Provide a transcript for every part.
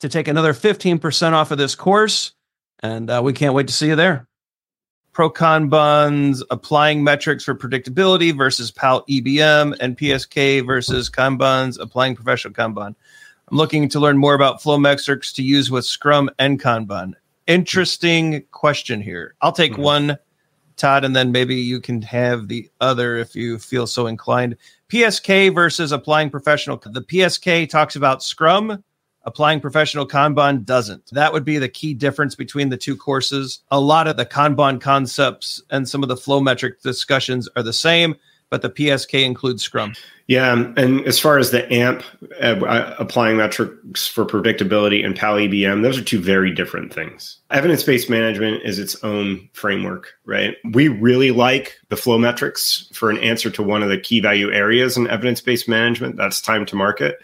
to take another 15% off of this course. And uh, we can't wait to see you there. Pro Kanbans, applying metrics for predictability versus PAL EBM, and PSK versus Kanbans, applying professional Kanban. I'm looking to learn more about flow metrics to use with Scrum and Kanban. Interesting question here. I'll take mm-hmm. one, Todd, and then maybe you can have the other if you feel so inclined. PSK versus applying professional. The PSK talks about Scrum Applying professional Kanban doesn't. That would be the key difference between the two courses. A lot of the Kanban concepts and some of the flow metric discussions are the same, but the PSK includes Scrum. Yeah, and as far as the AMP uh, uh applying metrics for predictability and PAL EBM, those are two very different things. Evidence based management is its own framework, right? We really like the flow metrics for an answer to one of the key value areas in evidence based management. That's time to market.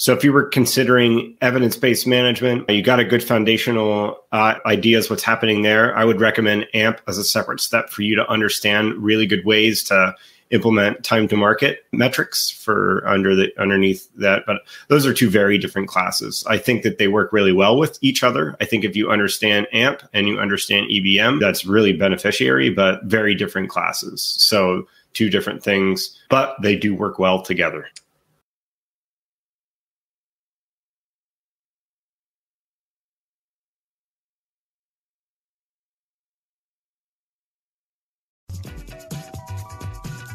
So if you were considering evidence-based management, you got a good foundational uh, ideas what's happening there. I would recommend AMP as a separate step for you to understand really good ways to implement time to market metrics for under the underneath that. But those are two very different classes. I think that they work really well with each other. I think if you understand amp and you understand ebm that's really beneficiary but very different classes. So two different things but they do work well together